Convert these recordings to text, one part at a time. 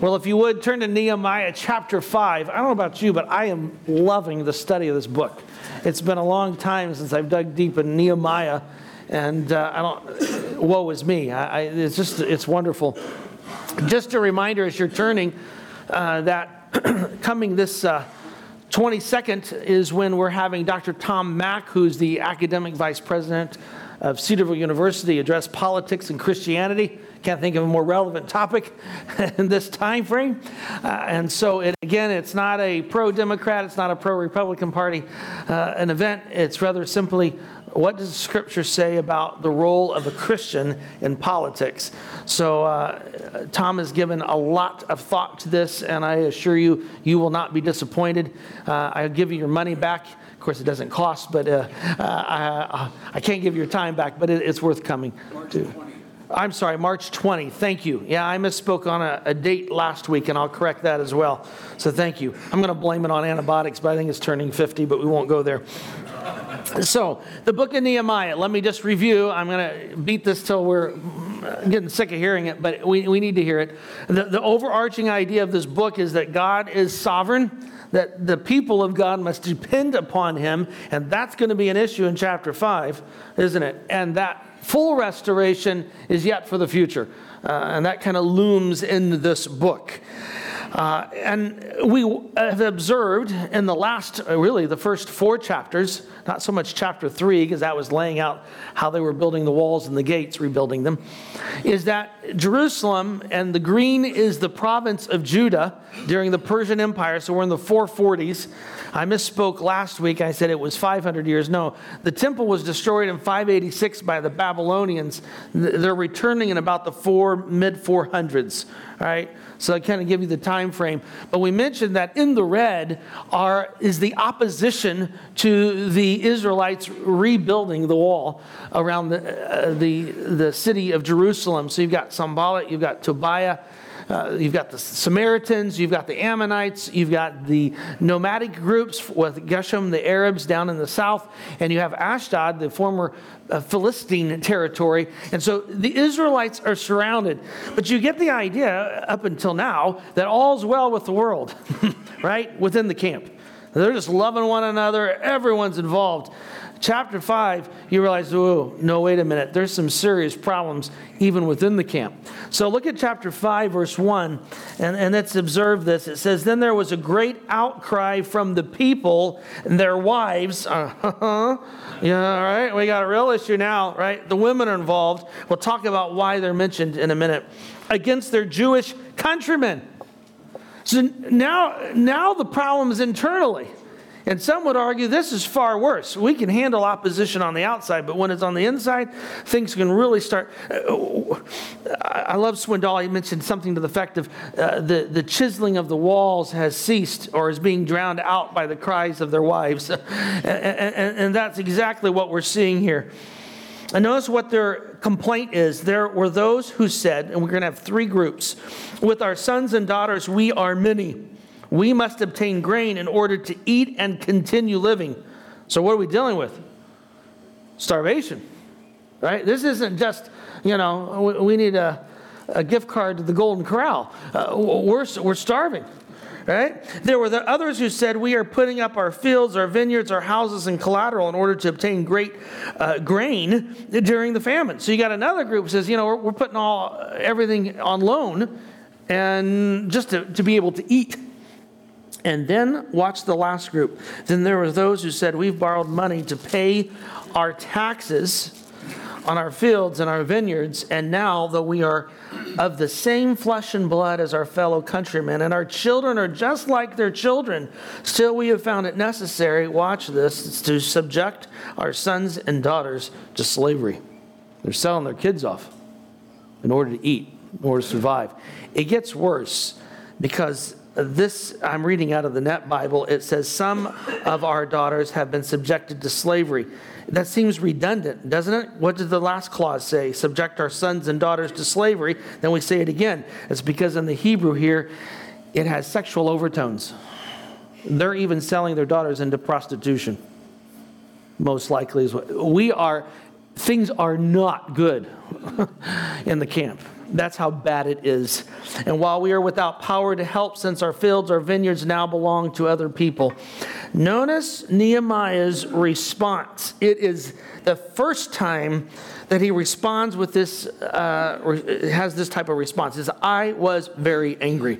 Well, if you would turn to Nehemiah chapter 5. I don't know about you, but I am loving the study of this book. It's been a long time since I've dug deep in Nehemiah, and uh, I don't, woe is me. I, I, it's just, it's wonderful. Just a reminder as you're turning uh, that coming this uh, 22nd is when we're having Dr. Tom Mach, who's the academic vice president of Cedarville University, address politics and Christianity. Can't think of a more relevant topic in this time frame. Uh, and so, it, again, it's not a pro Democrat, it's not a pro Republican Party uh, an event. It's rather simply what does Scripture say about the role of a Christian in politics? So, uh, Tom has given a lot of thought to this, and I assure you, you will not be disappointed. Uh, I'll give you your money back. Of course, it doesn't cost, but uh, uh I, I, can't give your time back, but it, it's worth coming to. I'm sorry, March 20. Thank you. Yeah, I misspoke on a, a, date last week, and I'll correct that as well. So thank you. I'm going to blame it on antibiotics, but I think it's turning 50, but we won't go there. So, the book of Nehemiah, let me just review. I'm going to beat this till we're uh, getting sick of hearing it, but we, we need to hear it. The, the overarching idea of this book is that God is sovereign, that the people of God must depend upon Him, and that's going to be an issue in chapter 5, isn't it? And that Full restoration is yet for the future. Uh, and that kind of looms in this book. Uh, and we have observed in the last, uh, really, the first four chapters, not so much chapter three, because that was laying out how they were building the walls and the gates, rebuilding them, is that Jerusalem and the green is the province of Judah during the Persian Empire. So we're in the 440s. I misspoke last week. I said it was 500 years. No, the temple was destroyed in 586 by the Babylonians. They're returning in about the four mid 400s. All right. So I kind of give you the time frame. But we mentioned that in the red are is the opposition to the Israelites rebuilding the wall around the uh, the the city of Jerusalem. So you've got Sanballat, you've got Tobiah, uh, you've got the Samaritans, you've got the Ammonites, you've got the nomadic groups with Geshem, the Arabs down in the south, and you have Ashdod, the former uh, Philistine territory. And so the Israelites are surrounded. But you get the idea up until now that all's well with the world, right? Within the camp. They're just loving one another, everyone's involved chapter 5, you realize, oh, no, wait a minute. There's some serious problems even within the camp. So look at chapter 5, verse 1, and, and let's observe this. It says, Then there was a great outcry from the people and their wives. Uh-huh. Yeah, all right. We got a real issue now, right? The women are involved. We'll talk about why they're mentioned in a minute. Against their Jewish countrymen. So now, now the problem is internally. And some would argue this is far worse. We can handle opposition on the outside, but when it's on the inside, things can really start. Uh, I love Swindoll. He mentioned something to the effect of uh, the, the chiseling of the walls has ceased or is being drowned out by the cries of their wives. and, and, and that's exactly what we're seeing here. And notice what their complaint is. There were those who said, and we're going to have three groups with our sons and daughters, we are many. We must obtain grain in order to eat and continue living. So, what are we dealing with? Starvation, right? This isn't just, you know, we need a, a gift card to the Golden Corral. Uh, we're, we're starving, right? There were the others who said, We are putting up our fields, our vineyards, our houses, and collateral in order to obtain great uh, grain during the famine. So, you got another group who says, You know, we're, we're putting all everything on loan and just to, to be able to eat. And then watch the last group. Then there were those who said, We've borrowed money to pay our taxes on our fields and our vineyards, and now, though we are of the same flesh and blood as our fellow countrymen, and our children are just like their children, still we have found it necessary, watch this, to subject our sons and daughters to slavery. They're selling their kids off in order to eat, in order to survive. It gets worse because this I'm reading out of the NET Bible. It says some of our daughters have been subjected to slavery. That seems redundant, doesn't it? What did the last clause say? Subject our sons and daughters to slavery. Then we say it again. It's because in the Hebrew here, it has sexual overtones. They're even selling their daughters into prostitution. Most likely is what we are. Things are not good in the camp. That's how bad it is. And while we are without power to help, since our fields, our vineyards now belong to other people. Notice Nehemiah's response. It is the first time that he responds with this, uh, has this type of response. Says, I was very angry.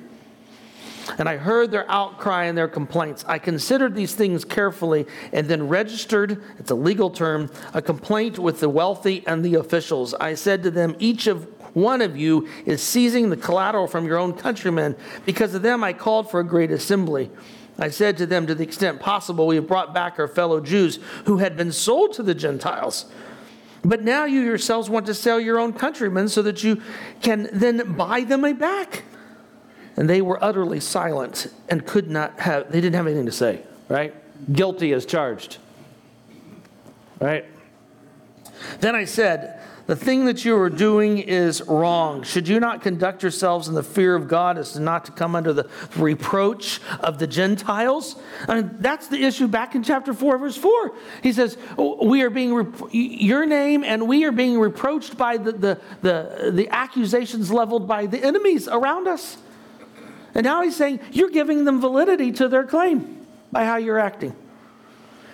And I heard their outcry and their complaints. I considered these things carefully and then registered, it's a legal term, a complaint with the wealthy and the officials. I said to them, Each of one of you is seizing the collateral from your own countrymen. Because of them, I called for a great assembly. I said to them, to the extent possible, we have brought back our fellow Jews who had been sold to the Gentiles. But now you yourselves want to sell your own countrymen so that you can then buy them back. And they were utterly silent and could not have, they didn't have anything to say, right? Guilty as charged, right? Then I said, the thing that you are doing is wrong. Should you not conduct yourselves in the fear of God as not to come under the reproach of the Gentiles? I mean, that's the issue back in chapter 4, verse 4. He says, We are being, rep- your name and we are being reproached by the, the, the, the accusations leveled by the enemies around us. And now he's saying, You're giving them validity to their claim by how you're acting.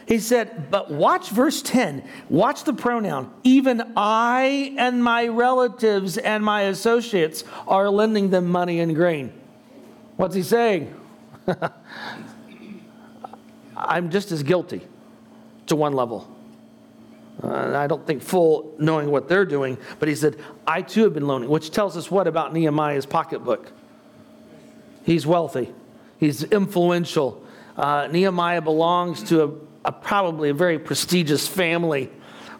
He said, but watch verse 10. Watch the pronoun. Even I and my relatives and my associates are lending them money and grain. What's he saying? I'm just as guilty to one level. Uh, I don't think full knowing what they're doing, but he said, I too have been loaning, which tells us what about Nehemiah's pocketbook? He's wealthy, he's influential. Uh, Nehemiah belongs to a a, probably a very prestigious family.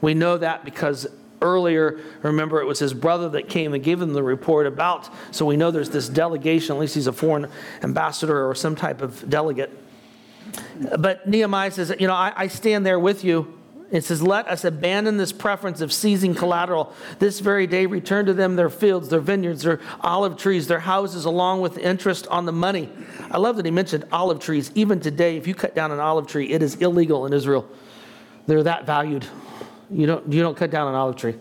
We know that because earlier, remember, it was his brother that came and gave him the report about. So we know there's this delegation, at least he's a foreign ambassador or some type of delegate. But Nehemiah says, You know, I, I stand there with you it says, Let us abandon this preference of seizing collateral. This very day, return to them their fields, their vineyards, their olive trees, their houses, along with interest on the money. I love that he mentioned olive trees. Even today, if you cut down an olive tree, it is illegal in Israel. They're that valued. You don't, you don't cut down an olive tree.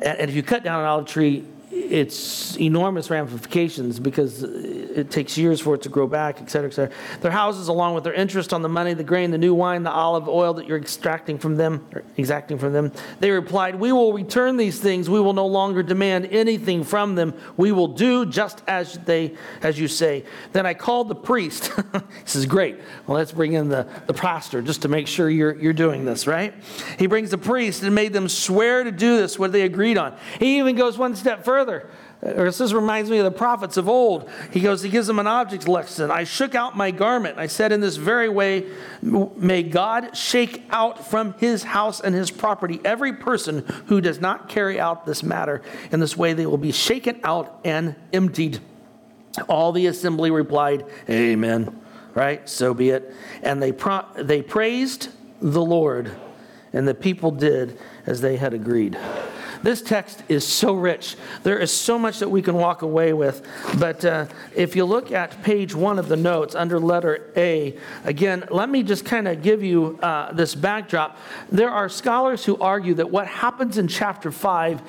And if you cut down an olive tree, it's enormous ramifications because it takes years for it to grow back, et cetera, et cetera. Their houses, along with their interest on the money, the grain, the new wine, the olive oil that you're extracting from them, exacting from them, they replied, We will return these things. We will no longer demand anything from them. We will do just as they as you say. Then I called the priest. this is great. Well, let's bring in the, the pastor just to make sure you're you're doing this, right? He brings the priest and made them swear to do this, what they agreed on. He even goes one step further further. This reminds me of the prophets of old. He goes, he gives them an object lesson. I shook out my garment. I said, in this very way, may God shake out from his house and his property every person who does not carry out this matter. In this way, they will be shaken out and emptied. All the assembly replied, Amen. Right? So be it. And they, pro- they praised the Lord, and the people did as they had agreed. This text is so rich. There is so much that we can walk away with. But uh, if you look at page one of the notes under letter A, again, let me just kind of give you uh, this backdrop. There are scholars who argue that what happens in chapter 5,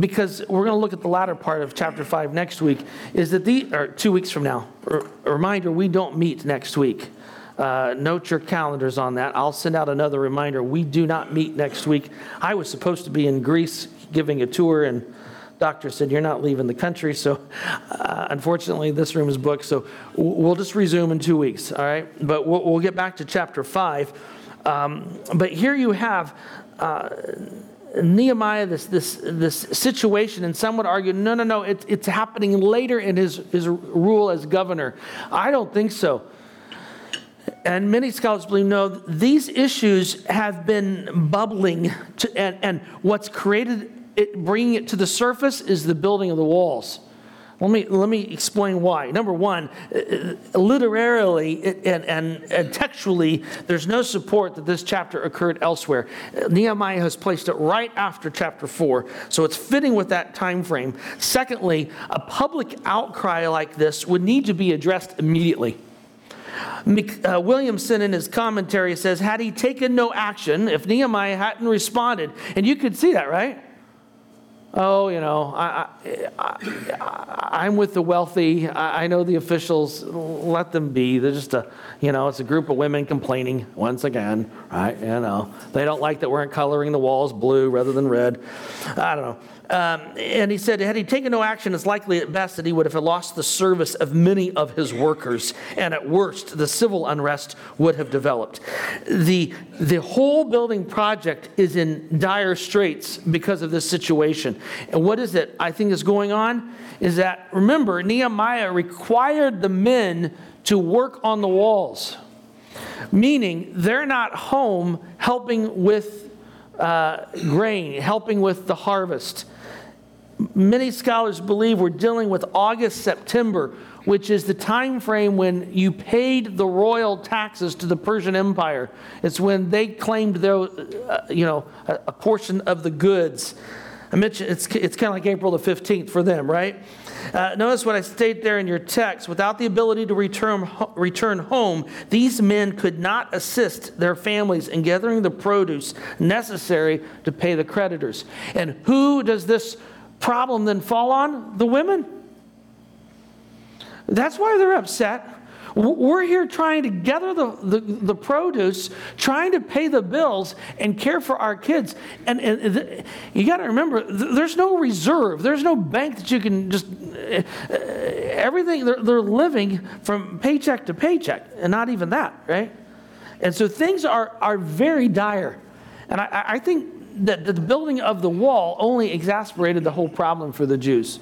because we're going to look at the latter part of chapter 5 next week, is that the, or two weeks from now, a reminder, we don't meet next week. Uh, note your calendars on that. I'll send out another reminder. We do not meet next week. I was supposed to be in Greece giving a tour, and doctor said you're not leaving the country. So, uh, unfortunately, this room is booked. So we'll just resume in two weeks. All right, but we'll, we'll get back to chapter five. Um, but here you have. Uh, Nehemiah, this, this, this situation, and some would argue, no, no, no, it, it's happening later in his, his rule as governor. I don't think so and many scholars believe no, these issues have been bubbling, to, and, and what's created it, bringing it to the surface is the building of the walls. Let me, let me explain why. Number one, uh, uh, literarily and, and, and, textually, there's no support that this chapter occurred elsewhere. Nehemiah has placed it right after chapter 4, so it's fitting with that time frame. Secondly, a public outcry like this would need to be addressed immediately. Uh, Williamson in his commentary says, had he taken no action, if Nehemiah hadn't responded, and you could see that, right? Oh, you know, I, I, am with the wealthy. I, I, know the officials. Let them be. They're just a, you know, it's a group of women complaining once again, right? You know, they don't like that we're coloring the walls blue rather than red. I don't know. Um, and he said, had he taken no action, it's likely at best that he would have lost the service of many of his workers, and at worst, the civil unrest would have developed. The, the whole building project is in dire straits because of this situation. And what is it I think is going on? Is that, remember, Nehemiah required the men to work on the walls, meaning they're not home helping with uh, grain, helping with the harvest many scholars believe we're dealing with August, September, which is the time frame when you paid the royal taxes to the Persian Empire. It's when they claimed their, uh, you know, a, a, portion of the goods. I mentioned it's, it's kind of like April the 15th for them, right? Uh, notice what I state there in your text. Without the ability to return, return home, these men could not assist their families in gathering the produce necessary to pay the creditors. And who does this problem then fall on? The women. That's why they're upset. We're here trying to gather the, the, the, produce, trying to pay the bills and care for our kids. And, and th- you got to remember, th- there's no reserve, there's no bank that you can just. Uh, everything, they're, they're living from paycheck to paycheck, and not even that, right? And so things are, are very dire. And I, I think that the building of the wall only exacerbated the whole problem for the Jews.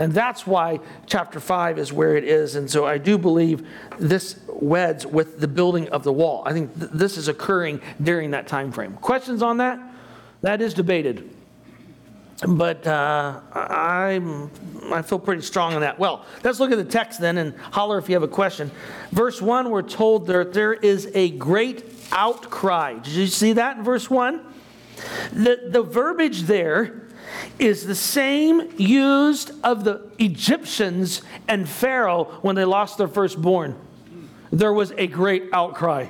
And that's why chapter 5 is where it is. And so I do believe this weds with the building of the wall. I think th- this is occurring during that time frame. Questions on that? That is debated. But uh, I, I feel pretty strong on that. Well, let's look at the text then and holler if you have a question. Verse 1, we're told that there is a great outcry. Did you see that in verse 1? The, the verbiage there is the same used of the Egyptians and Pharaoh when they lost their firstborn. There was a great outcry.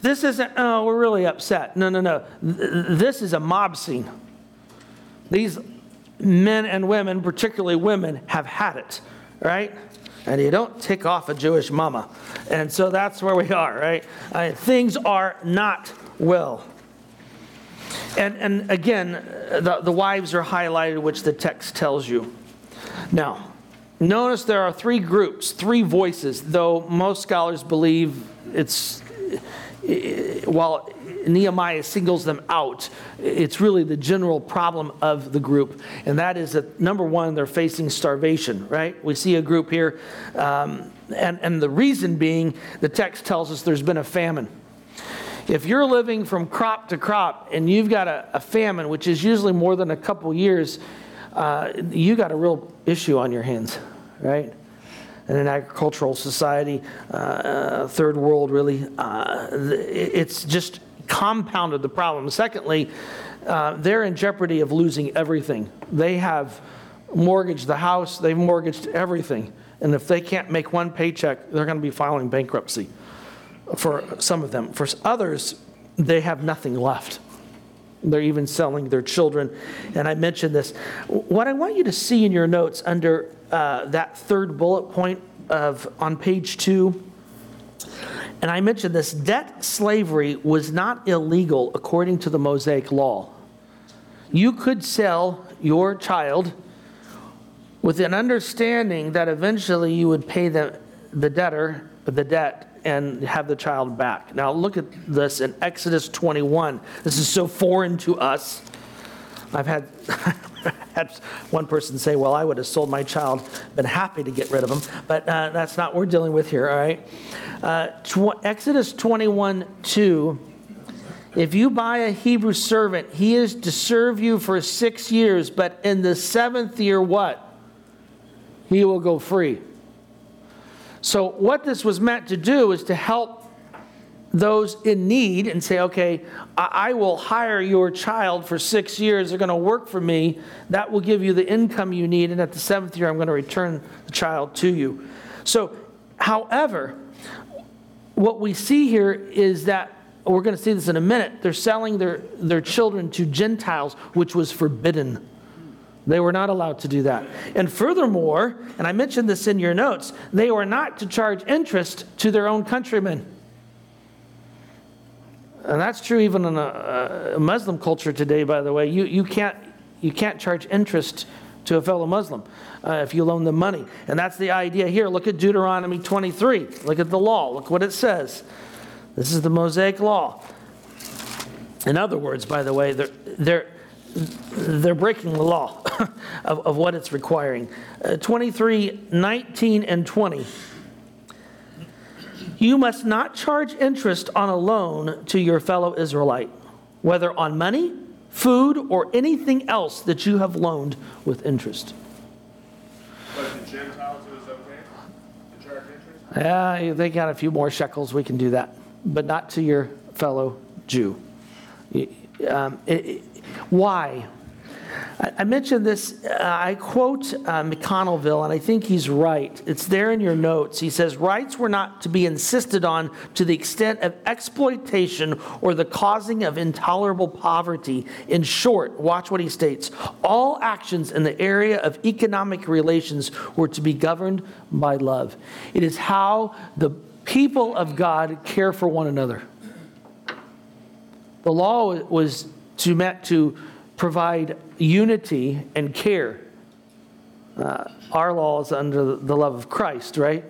This isn't, oh, we're really upset. No, no, no. This is a mob scene. These men and women, particularly women, have had it, right? And you don't tick off a Jewish mama. And so that's where we are, right? Uh, things are not well. And, and again, the, the wives are highlighted, which the text tells you. Now, notice there are three groups, three voices, though most scholars believe it's, while Nehemiah singles them out, it's really the general problem of the group. And that is that, number one, they're facing starvation, right? We see a group here, um, and, and the reason being the text tells us there's been a famine. If you're living from crop to crop and you've got a, a famine, which is usually more than a couple years, uh, you got a real issue on your hands, right? In an agricultural society, uh, third world, really, uh, it's just compounded the problem. Secondly, uh, they're in jeopardy of losing everything. They have mortgaged the house, they've mortgaged everything. And if they can't make one paycheck, they're going to be filing bankruptcy for some of them. For others, they have nothing left. They're even selling their children. And I mentioned this. What I want you to see in your notes under uh, that third bullet point of on page two, and I mentioned this debt slavery was not illegal according to the Mosaic law. You could sell your child with an understanding that eventually you would pay the, the debtor the debt and have the child back. Now, look at this in Exodus 21. This is so foreign to us. I've had, had one person say, Well, I would have sold my child, been happy to get rid of him. But uh, that's not what we're dealing with here, all right? Uh, tw- Exodus 21 2. If you buy a Hebrew servant, he is to serve you for six years, but in the seventh year, what? He will go free. So, what this was meant to do is to help those in need and say, okay, I, will hire your child for six years. They're going to work for me. That will give you the income you need. And at the seventh year, I'm going to return the child to you. So, however, what we see here is that we're going to see this in a minute. They're selling their, their children to Gentiles, which was forbidden. They were not allowed to do that. And furthermore, and I mentioned this in your notes, they were not to charge interest to their own countrymen. And that's true even in a, a Muslim culture today, by the way. You, you, can't, you can't charge interest to a fellow Muslim uh, if you loan them money. And that's the idea here. Look at Deuteronomy 23. Look at the law. Look what it says. This is the Mosaic law. In other words, by the way, they're, they're, they're breaking the law of, of what it's requiring. Uh, 23, 19, and 20. You must not charge interest on a loan to your fellow Israelite, whether on money, food, or anything else that you have loaned with interest. But the Gentiles, it was okay to charge interest? Yeah, they got a few more shekels, we can do that, but not to your fellow Jew. Um, it, it, why? I mentioned this, uh, I quote uh, McConville, and I think he's right. It's there in your notes. He says, Rights were not to be insisted on to the extent of exploitation or the causing of intolerable poverty. In short, watch what he states all actions in the area of economic relations were to be governed by love. It is how the people of God care for one another. The law was to meant to provide unity and care. Uh, our law is under the love of Christ, right?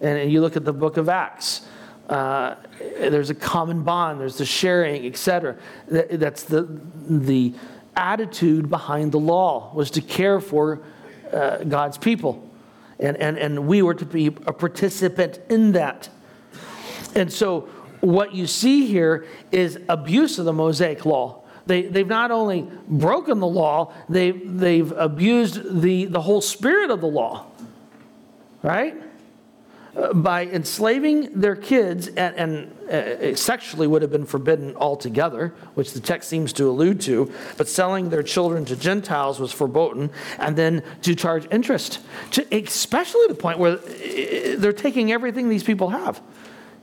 And you look at the book of Acts. Uh, there's a common bond. There's the sharing, etc. That's the the attitude behind the law was to care for uh, God's people, and and and we were to be a participant in that. And so, what you see here is abuse of the Mosaic law. They, they've not only broken the law, they, they've abused the, the whole spirit of the law, right? Uh, by enslaving their kids, and, and uh, sexually would have been forbidden altogether, which the text seems to allude to, but selling their children to Gentiles was forbidden, and then to charge interest, to, especially to the point where uh, they're taking everything these people have.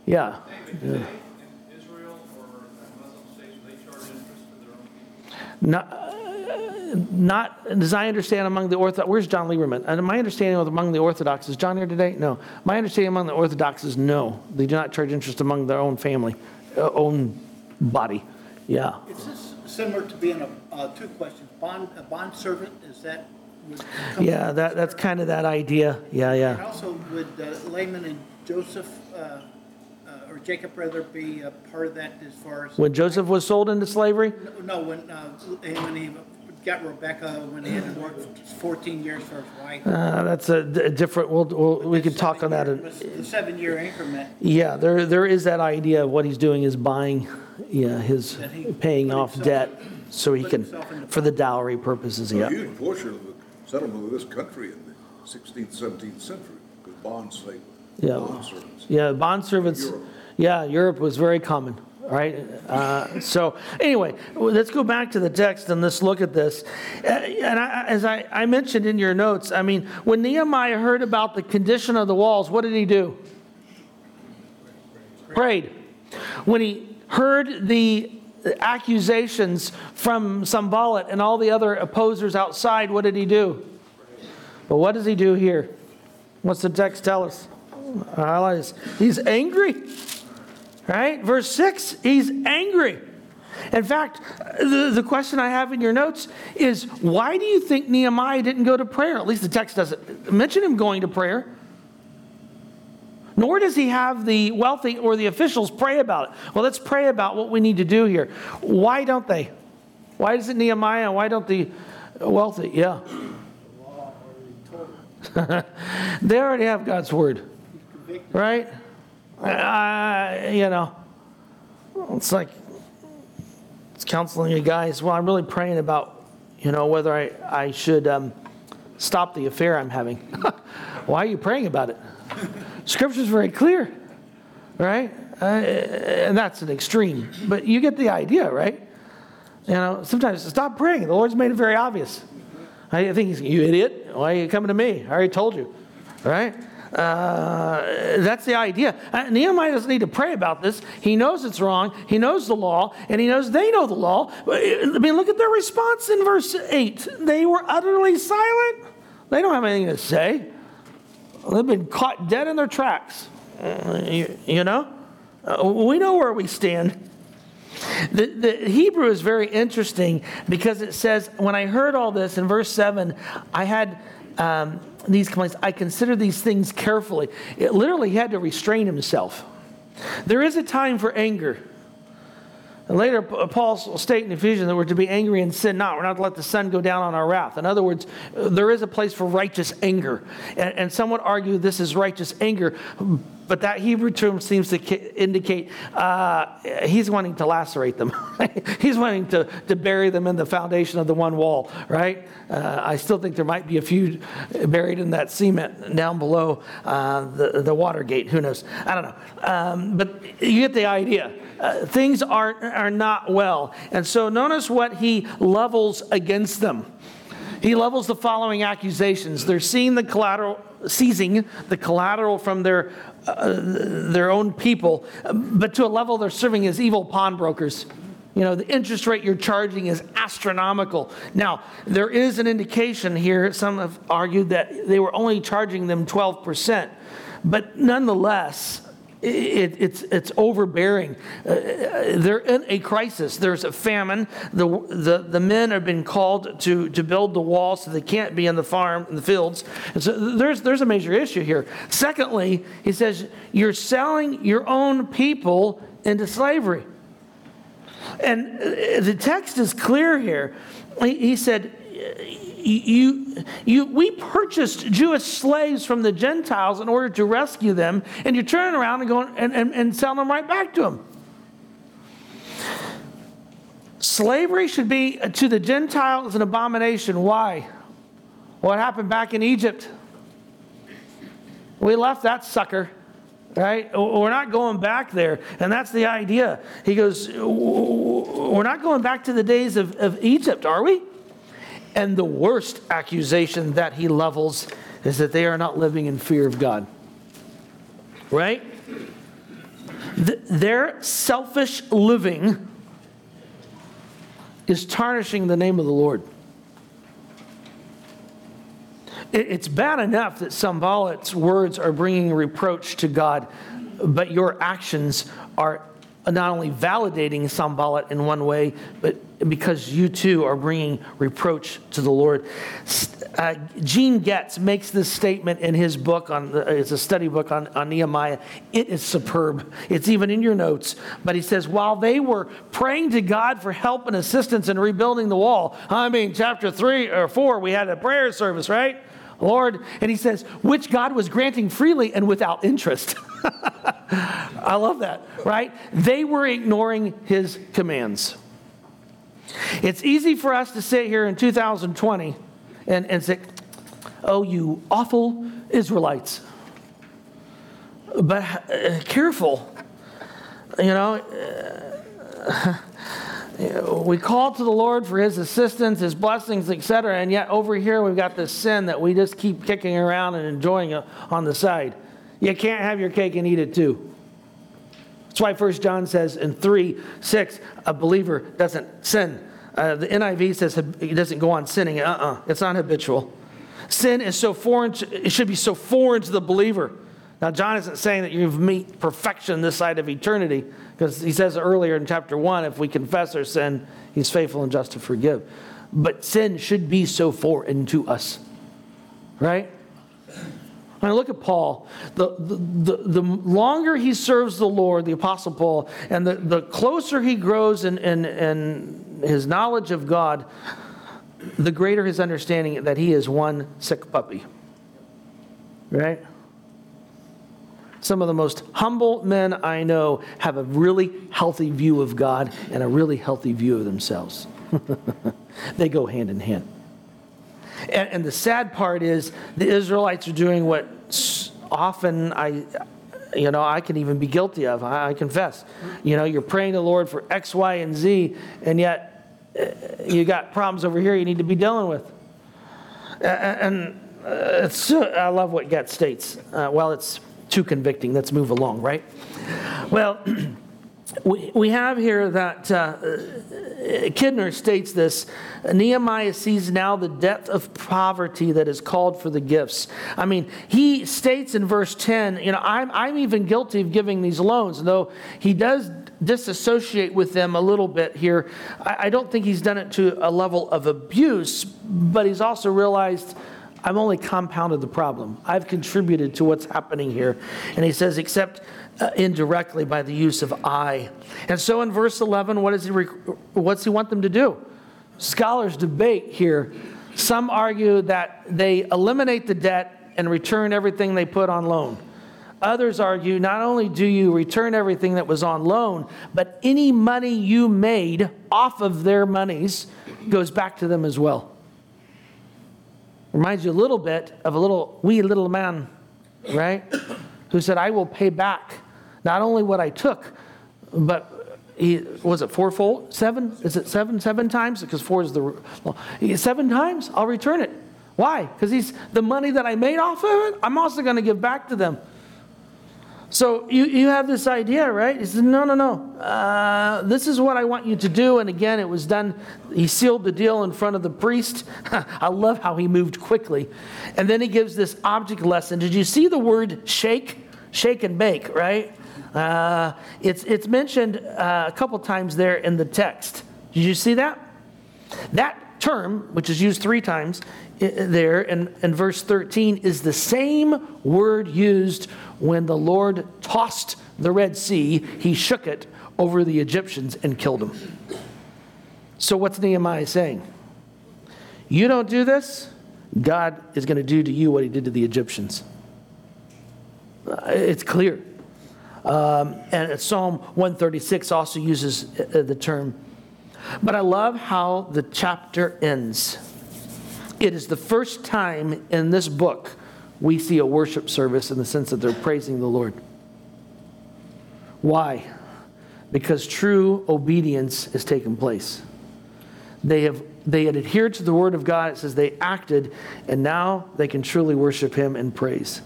Yeah. yeah. Not, not as I understand among the Orthodox, where's John Lieberman? And my understanding among the Orthodox, is John here today? No. My understanding among the Orthodox is no. They do not charge interest among their own family, uh, own body. Yeah. Is this similar to being a, uh, two questions, bond, a bond servant, is that? Yeah, that, that's kind of that idea. Yeah, yeah. And also, would uh, Laban and Joseph, uh, Jacob rather, be a part of that as far as? When Joseph was sold into slavery? No, when, uh, when he got Rebecca, when he had to work 14 years for his wife. Uh, that's a, d- a different, we'll, we'll, we could talk on that. in- The seven-year increment, Yeah, there, there is that idea of what he's doing is buying, yeah, his, That he paying put off himself- debt so he put can, himself in the for the dowry purposes, A yeah. huge portion of the settlement of this country in the 16th, 17th century was bond slave, Yeah. bond servants. Yeah, bond servants, Europe. Yeah, Europe was very common, right? Uh, So, anyway, let's go back to the text and let's look at this. Uh, And I- as I, I mentioned in your notes, I mean, when Nehemiah heard about the condition of the walls, what did he do? Prayed. When he heard the accusations from Sanballat and all the other opposers outside, what did he do? But what does he do here? What's the text tell us? He's angry. Right? Verse 6, he's angry. In fact, the, the question I have in your notes is why do you think Nehemiah didn't go to prayer? At least the text doesn't mention him going to prayer. Nor does he have the wealthy or the officials pray about it. Well, let's pray about what we need to do here. Why don't they? Why doesn't Nehemiah? Why don't the wealthy? Yeah. they already have God's word, right? Uh, you know, it's like it's counseling you guys. Well, I'm really praying about, you know, whether I, I should um, stop the affair I'm having. Why are you praying about it? Scripture's very clear, right? Uh, and that's an extreme, but you get the idea, right? You know, sometimes stop praying. The Lord's made it very obvious. I think he's, you idiot. Why are you coming to me? I already told you, right? Uh, that's the idea. Uh, Nehemiah doesn't need to pray about this. He knows it's wrong. He knows the law, and he knows they know the law. I mean, look at their response in verse 8. They were utterly silent. They don't have anything to say. They've been caught dead in their tracks. Uh, you, you, know? Uh, we know where we stand. The, the, Hebrew is very interesting because it says, when I heard all this in verse 7, I had um, these complaints. I consider these things carefully. It literally had to restrain himself. There is a time for anger. And later, Paul will state in Ephesians that we're to be angry and sin not. We're not to let the sun go down on our wrath. In other words, there is a place for righteous anger. And, and some would argue this is righteous anger, but that Hebrew term seems to indicate uh, he's wanting to lacerate them. he's wanting to, to bury them in the foundation of the one wall, right? Uh, I still think there might be a few buried in that cement down below uh, the, the water gate. Who knows? I don't know. Um, but you get the idea. Uh, things are, are not well. And so notice what he levels against them. He levels the following accusations. They're seeing the collateral, seizing the collateral from their, uh, their own people, but to a level they're serving as evil pawnbrokers. You know, the interest rate you're charging is astronomical. Now, there is an indication here, some have argued that they were only charging them 12%, but nonetheless, it, it's, it's overbearing. Uh, they're in a crisis. There's a famine. The, the, the men have been called to, to build the wall so they can't be in the farm, in the fields. And so there's, there's a major issue here. Secondly, he says, you're selling your own people into slavery. And uh, the text is clear here. He, he said, you, you, we purchased Jewish slaves from the Gentiles in order to rescue them, and you turn around and go and, and, and them right back to them. Slavery should be to the Gentiles an abomination. Why? What happened back in Egypt? We left that sucker, right? We're not going back there. And that's the idea. He goes, We're not going back to the days of, of Egypt, are we? And the worst accusation that he levels is that they are not living in fear of God. Right? their selfish living is tarnishing the name of the Lord. it's bad enough that Sanballat's words are bringing reproach to God, but your actions are not only validating Sanballat in one way, but because you too are bringing reproach to the Lord. Uh, Gene Getz makes this statement in his book on the, it's a study book on, on Nehemiah. It is superb. It's even in your notes. But he says, while they were praying to God for help and assistance in rebuilding the wall, I mean, chapter three or four, we had a prayer service, right? Lord, and he says, which God was granting freely and without interest. I love that, right? They were ignoring his commands. It's easy for us to sit here in 2020 and, and say, oh, you awful Israelites. But uh, careful, you know. Uh, we call to the Lord for his assistance, his blessings, etc. And yet over here we've got this sin that we just keep kicking around and enjoying on the side. You can't have your cake and eat it too. That's why First John says in 3 6, a believer doesn't sin. Uh, the NIV says he doesn't go on sinning. Uh uh-uh, uh, it's not habitual. Sin is so foreign, to, it should be so foreign to the believer. Now, John isn't saying that you've meet perfection this side of eternity, because he says earlier in chapter 1 if we confess our sin, he's faithful and just to forgive. But sin should be so foreign to us, right? I look at Paul. The, the, the, the, longer he serves the Lord, the Apostle Paul, and the, the closer he grows in, in, in his knowledge of God, the greater his understanding that he is one sick puppy. Right? Some of the most humble men I know have a really healthy view of God and a really healthy view of themselves. they go hand in hand. And, and, the sad part is the Israelites are doing what often I, you know, I can even be guilty of. I, I confess. You know, you're praying to the Lord for X, Y, and Z, and yet uh, you got problems over here you need to be dealing with. And uh, it's, I love what Getz states. Uh, well, it's too convicting. Let's move along, right? Well, we, we have here that uh, Kidner states this Nehemiah sees now the depth of poverty that is called for the gifts. I mean, he states in verse 10, you know, I'm, I'm even guilty of giving these loans, though he does disassociate with them a little bit here. I, I don't think he's done it to a level of abuse, but he's also realized. I've only compounded the problem. I've contributed to what's happening here. And he says, except uh, indirectly by the use of I. And so in verse 11, what does he, rec- what's he want them to do? Scholars debate here. Some argue that they eliminate the debt and return everything they put on loan. Others argue not only do you return everything that was on loan, but any money you made off of their monies goes back to them as well. Reminds you a little bit of a little wee little man, right? Who said, I will pay back not only what I took, but he, was it fourfold? Seven? Is it seven? Seven times? Because four is the well, seven times. I'll return it. Why? Because he's the money that I made off of it. I'm also going to give back to them. So you, you have this idea, right? He said, no, no, no. Uh, this is what I want you to do. And again, it was done. He sealed the deal in front of the priest. I love how he moved quickly. And then he gives this object lesson. Did you see the word shake? Shake and bake, right? Uh, it's, it's mentioned uh, a couple times there in the text. Did you see that? That term, which is used three times there in, in verse 13, is the same word used when the Lord tossed the Red Sea. He shook it over the Egyptians and killed them. So, what's Nehemiah saying? You don't do this, God is going to do to you what he did to the Egyptians. Uh, it's clear. Um, and Psalm 136 also uses uh, the term. But I love how the chapter ends. It is the first time in this book we see a worship service in the sense that they're praising the Lord. Why? Because true obedience has taken place. They have they had adhered to the word of God. It says they acted, and now they can truly worship Him and praise.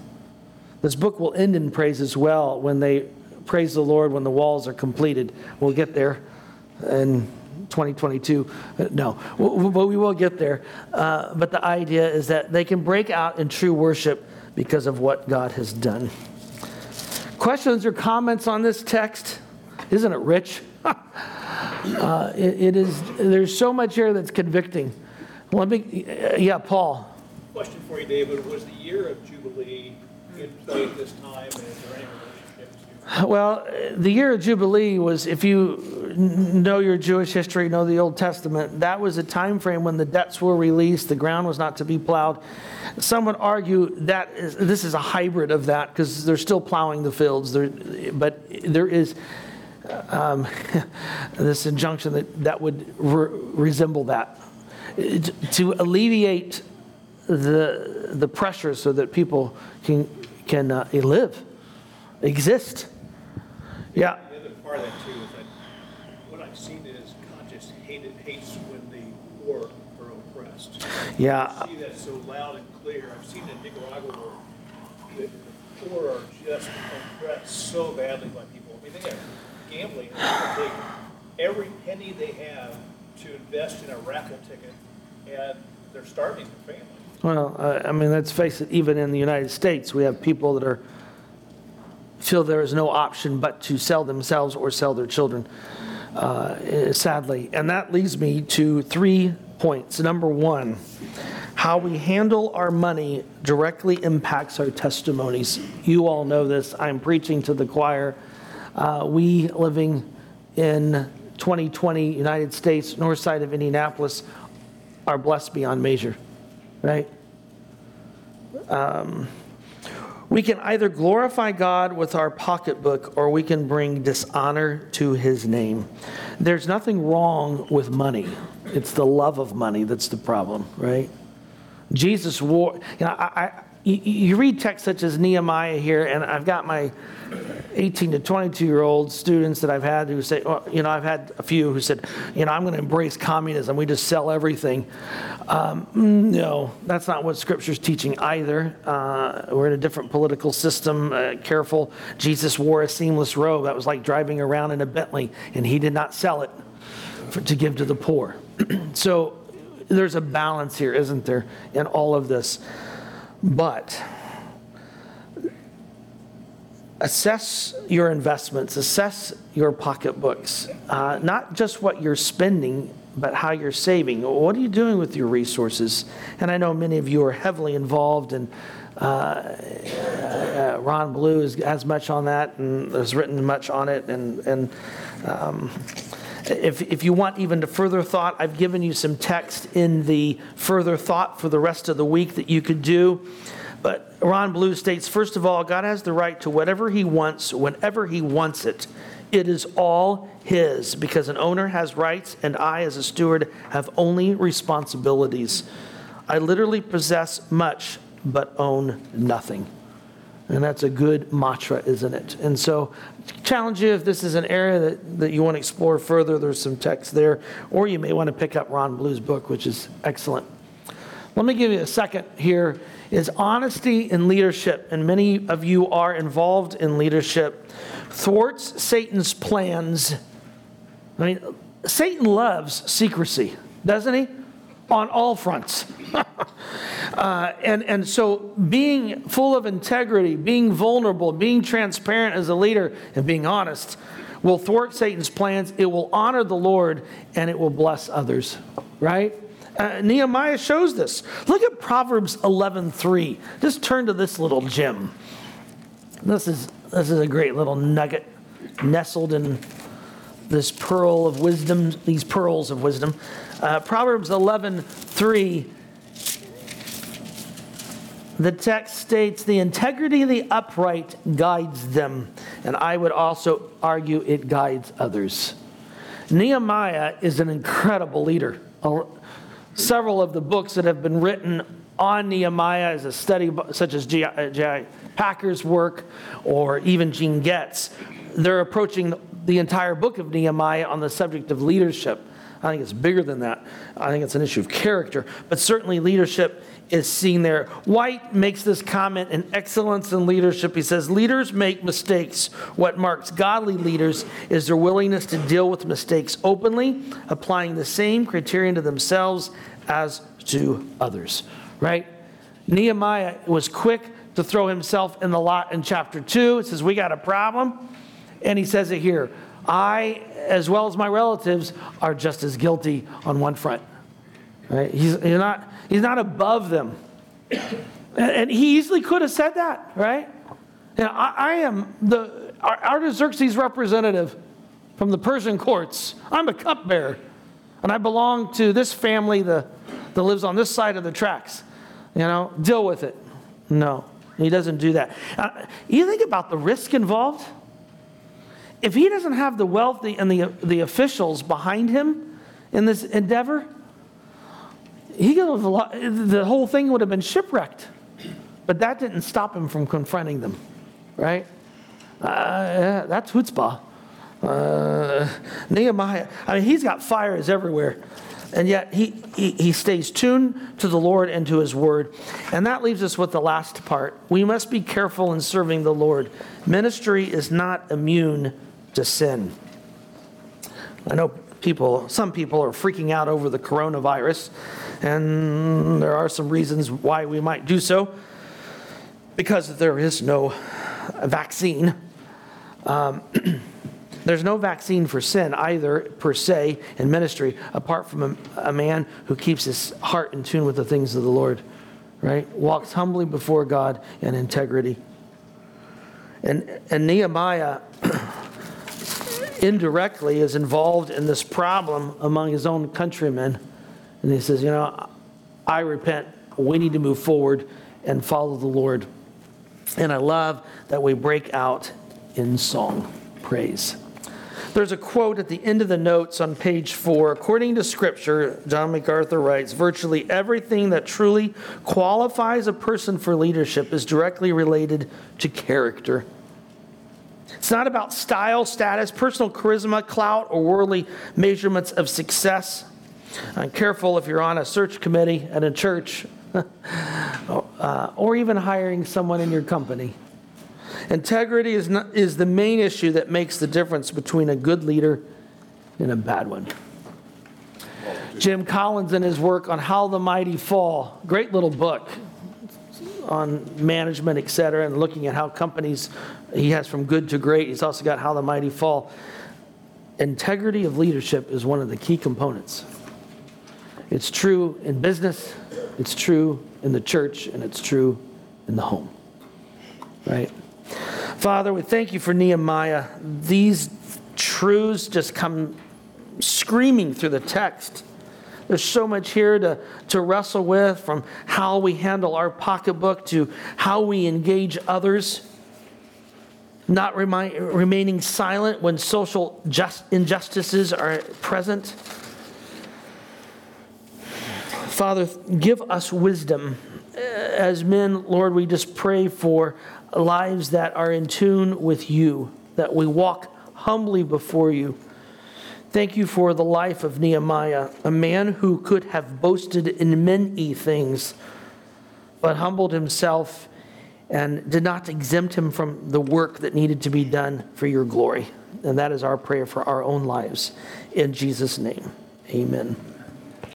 This book will end in praise as well when they praise the Lord when the walls are completed. We'll get there in 2022. No, but we will get there. Uh, but the idea is that they can break out in true worship because of what God has done. Questions or comments on this text? Isn't it rich? uh, it, it is. There's so much here that's convicting. Let me. Yeah, Paul. Question for you, David. Was the year of Jubilee in play at this time? And is there any relationship to? Well, the year of Jubilee was, if you know your Jewish history, know the Old Testament, that was a time frame when the debts were released, the ground was not to be plowed. Some would argue that is, this is a hybrid of that because they're still plowing the fields, but there is um, this injunction that, that would re- resemble that. To alleviate the, the pressure so that people can, can uh, live, exist. Yeah. The other part of that too is that what I've seen is just hated, hates when the poor are oppressed. Yeah. I see that so loud and clear. I've seen it in Nicaragua where the, poor are just oppressed so badly by people. I mean, they have gambling. They take every penny they have to invest in a raffle ticket, and they're starving their family. Well, uh, I mean, let's face it, even in the United States, we have people that are feel there is no option but to sell themselves or sell their children, uh, sadly. And that leads me to three points. Number one, how we handle our money directly impacts our testimonies. You all know this. I'm preaching to the choir. Uh, we living in 2020 United States, north side of Indianapolis, are blessed beyond measure, right? Um, we can either glorify God with our pocketbook or we can bring dishonor to his name. There's nothing wrong with money. It's the love of money that's the problem, right? Jesus wore, you know, I, you, you read texts such as Nehemiah here, and I've got my 18 to 22 year old students that I've had who say, well, you know, I've had a few who said, you know, I'm going to embrace communism. We just sell everything. Um, no, that's not what Scripture's teaching either. Uh, we're in a different political system. Uh, careful. Jesus wore a seamless robe. That was like driving around in a Bentley, and he did not sell it for, to give to the poor. so there's a balance here, isn't there, in all of this? But assess your investments, assess your pocketbooks, uh, not just what you're spending, but how you're saving. What are you doing with your resources? And I know many of you are heavily involved in. Uh, uh, Ron Blue is, has much on that and has written much on it. And, and um, if, if you want even to further thought, I've given you some text in the further thought for the rest of the week that you could do. But Ron Blue states first of all, God has the right to whatever he wants, whenever he wants it. It is all his because an owner has rights, and I, as a steward, have only responsibilities. I literally possess much, but own nothing. And that's a good mantra, isn't it? And so, challenge you if this is an area that, that you want to explore further, there's some text there. Or you may want to pick up Ron Blue's book, which is excellent. Let me give you a second here is honesty in leadership, and many of you are involved in leadership, thwarts Satan's plans. I mean, Satan loves secrecy, doesn't he? On all fronts. uh, and, and so being full of integrity, being vulnerable, being transparent as a leader, and being honest will thwart Satan's plans. It will honor the Lord and it will bless others, right? Uh, Nehemiah shows this. Look at Proverbs 11:3. Just turn to this little gem. This is this is a great little nugget nestled in this pearl of wisdom, these pearls of wisdom. Uh, Proverbs 11:3 the text states the integrity of the upright guides them, and I would also argue it guides others. Nehemiah is an incredible leader. Several of the books that have been written on Nehemiah as a study, such as J.I. Packer's work or even Gene Getz, they're approaching the entire book of Nehemiah on the subject of leadership. I think it's bigger than that. I think it's an issue of character, but certainly leadership is seen there. White makes this comment in Excellence in Leadership. He says, Leaders make mistakes. What marks godly leaders is their willingness to deal with mistakes openly, applying the same criterion to themselves as to others. Right? Nehemiah was quick to throw himself in the lot in chapter 2. It says, We got a problem. And he says it here I, as well as my relatives, are just as guilty on one front. Right? He's, he's, not, he's not above them. And, he easily could have said that, right? You know, I, I am the Artaxerxes representative from the Persian courts. I'm a cupbearer. And I belong to this family the, that lives on this side of the tracks. You know, deal with it. No, he doesn't do that. Uh, you think about the risk involved. If he doesn't have the wealthy and the, the officials behind him in this endeavor, he could have, the whole thing would have been shipwrecked. But that didn't stop him from confronting them, right? Uh, that's chutzpah. Uh, Nehemiah, I mean, he's got fires everywhere. And yet he, he, he stays tuned to the Lord and to his word. And that leaves us with the last part. We must be careful in serving the Lord. Ministry is not immune to sin. I know people, some people are freaking out over the coronavirus, and there are some reasons why we might do so because there is no vaccine. Um, there's no vaccine for sin either, per se, in ministry, apart from a, a, man who keeps his heart in tune with the things of the Lord, right? Walks humbly before God in integrity. And, and Nehemiah indirectly is involved in this problem among his own countrymen. And he says, You know, I repent. We need to move forward and follow the Lord. And I love that we break out in song praise. There's a quote at the end of the notes on page four. According to Scripture, John MacArthur writes virtually everything that truly qualifies a person for leadership is directly related to character. It's not about style, status, personal charisma, clout, or worldly measurements of success. I'm careful if you're on a search committee at a church uh, or even hiring someone in your company. Integrity is, not, is the main issue that makes the difference between a good leader and a bad one. Jim Collins, in his work on How the Mighty Fall, great little book on management, et cetera, and looking at how companies, he has from good to great. He's also got How the Mighty Fall. Integrity of leadership is one of the key components. It's true in business, it's true in the church, and it's true in the home. Right? Father, we thank you for Nehemiah. These truths just come screaming through the text. There's so much here to, to wrestle with from how we handle our pocketbook to how we engage others. Not remi- remaining silent when social just injustices are present. Father, give us wisdom. As men, Lord, we just pray for lives that are in tune with you, that we walk humbly before you. Thank you for the life of Nehemiah, a man who could have boasted in many things, but humbled himself and did not exempt him from the work that needed to be done for your glory. And that is our prayer for our own lives. In Jesus' name, amen.